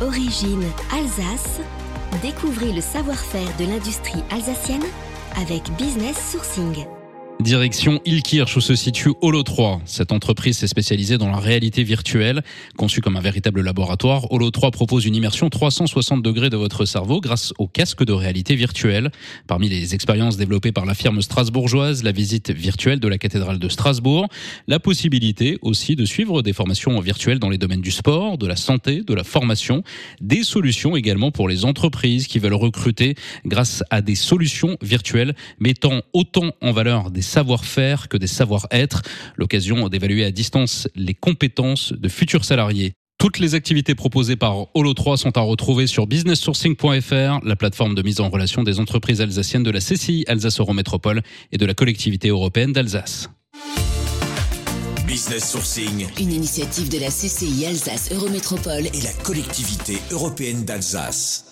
Origine Alsace. Découvrez le savoir-faire de l'industrie alsacienne avec Business Sourcing. Direction Ilkirch où se situe Holo 3. Cette entreprise s'est spécialisée dans la réalité virtuelle. Conçue comme un véritable laboratoire, Holo 3 propose une immersion 360 degrés de votre cerveau grâce au casque de réalité virtuelle. Parmi les expériences développées par la firme strasbourgeoise, la visite virtuelle de la cathédrale de Strasbourg, la possibilité aussi de suivre des formations virtuelles dans les domaines du sport, de la santé, de la formation, des solutions également pour les entreprises qui veulent recruter grâce à des solutions virtuelles mettant autant en valeur des savoir-faire que des savoir-être, l'occasion d'évaluer à distance les compétences de futurs salariés. Toutes les activités proposées par Holo 3 sont à retrouver sur businesssourcing.fr, la plateforme de mise en relation des entreprises alsaciennes de la CCI Alsace Eurométropole et de la collectivité européenne d'Alsace. Business Sourcing, Une initiative de la CCI Alsace Eurométropole et la collectivité européenne d'Alsace.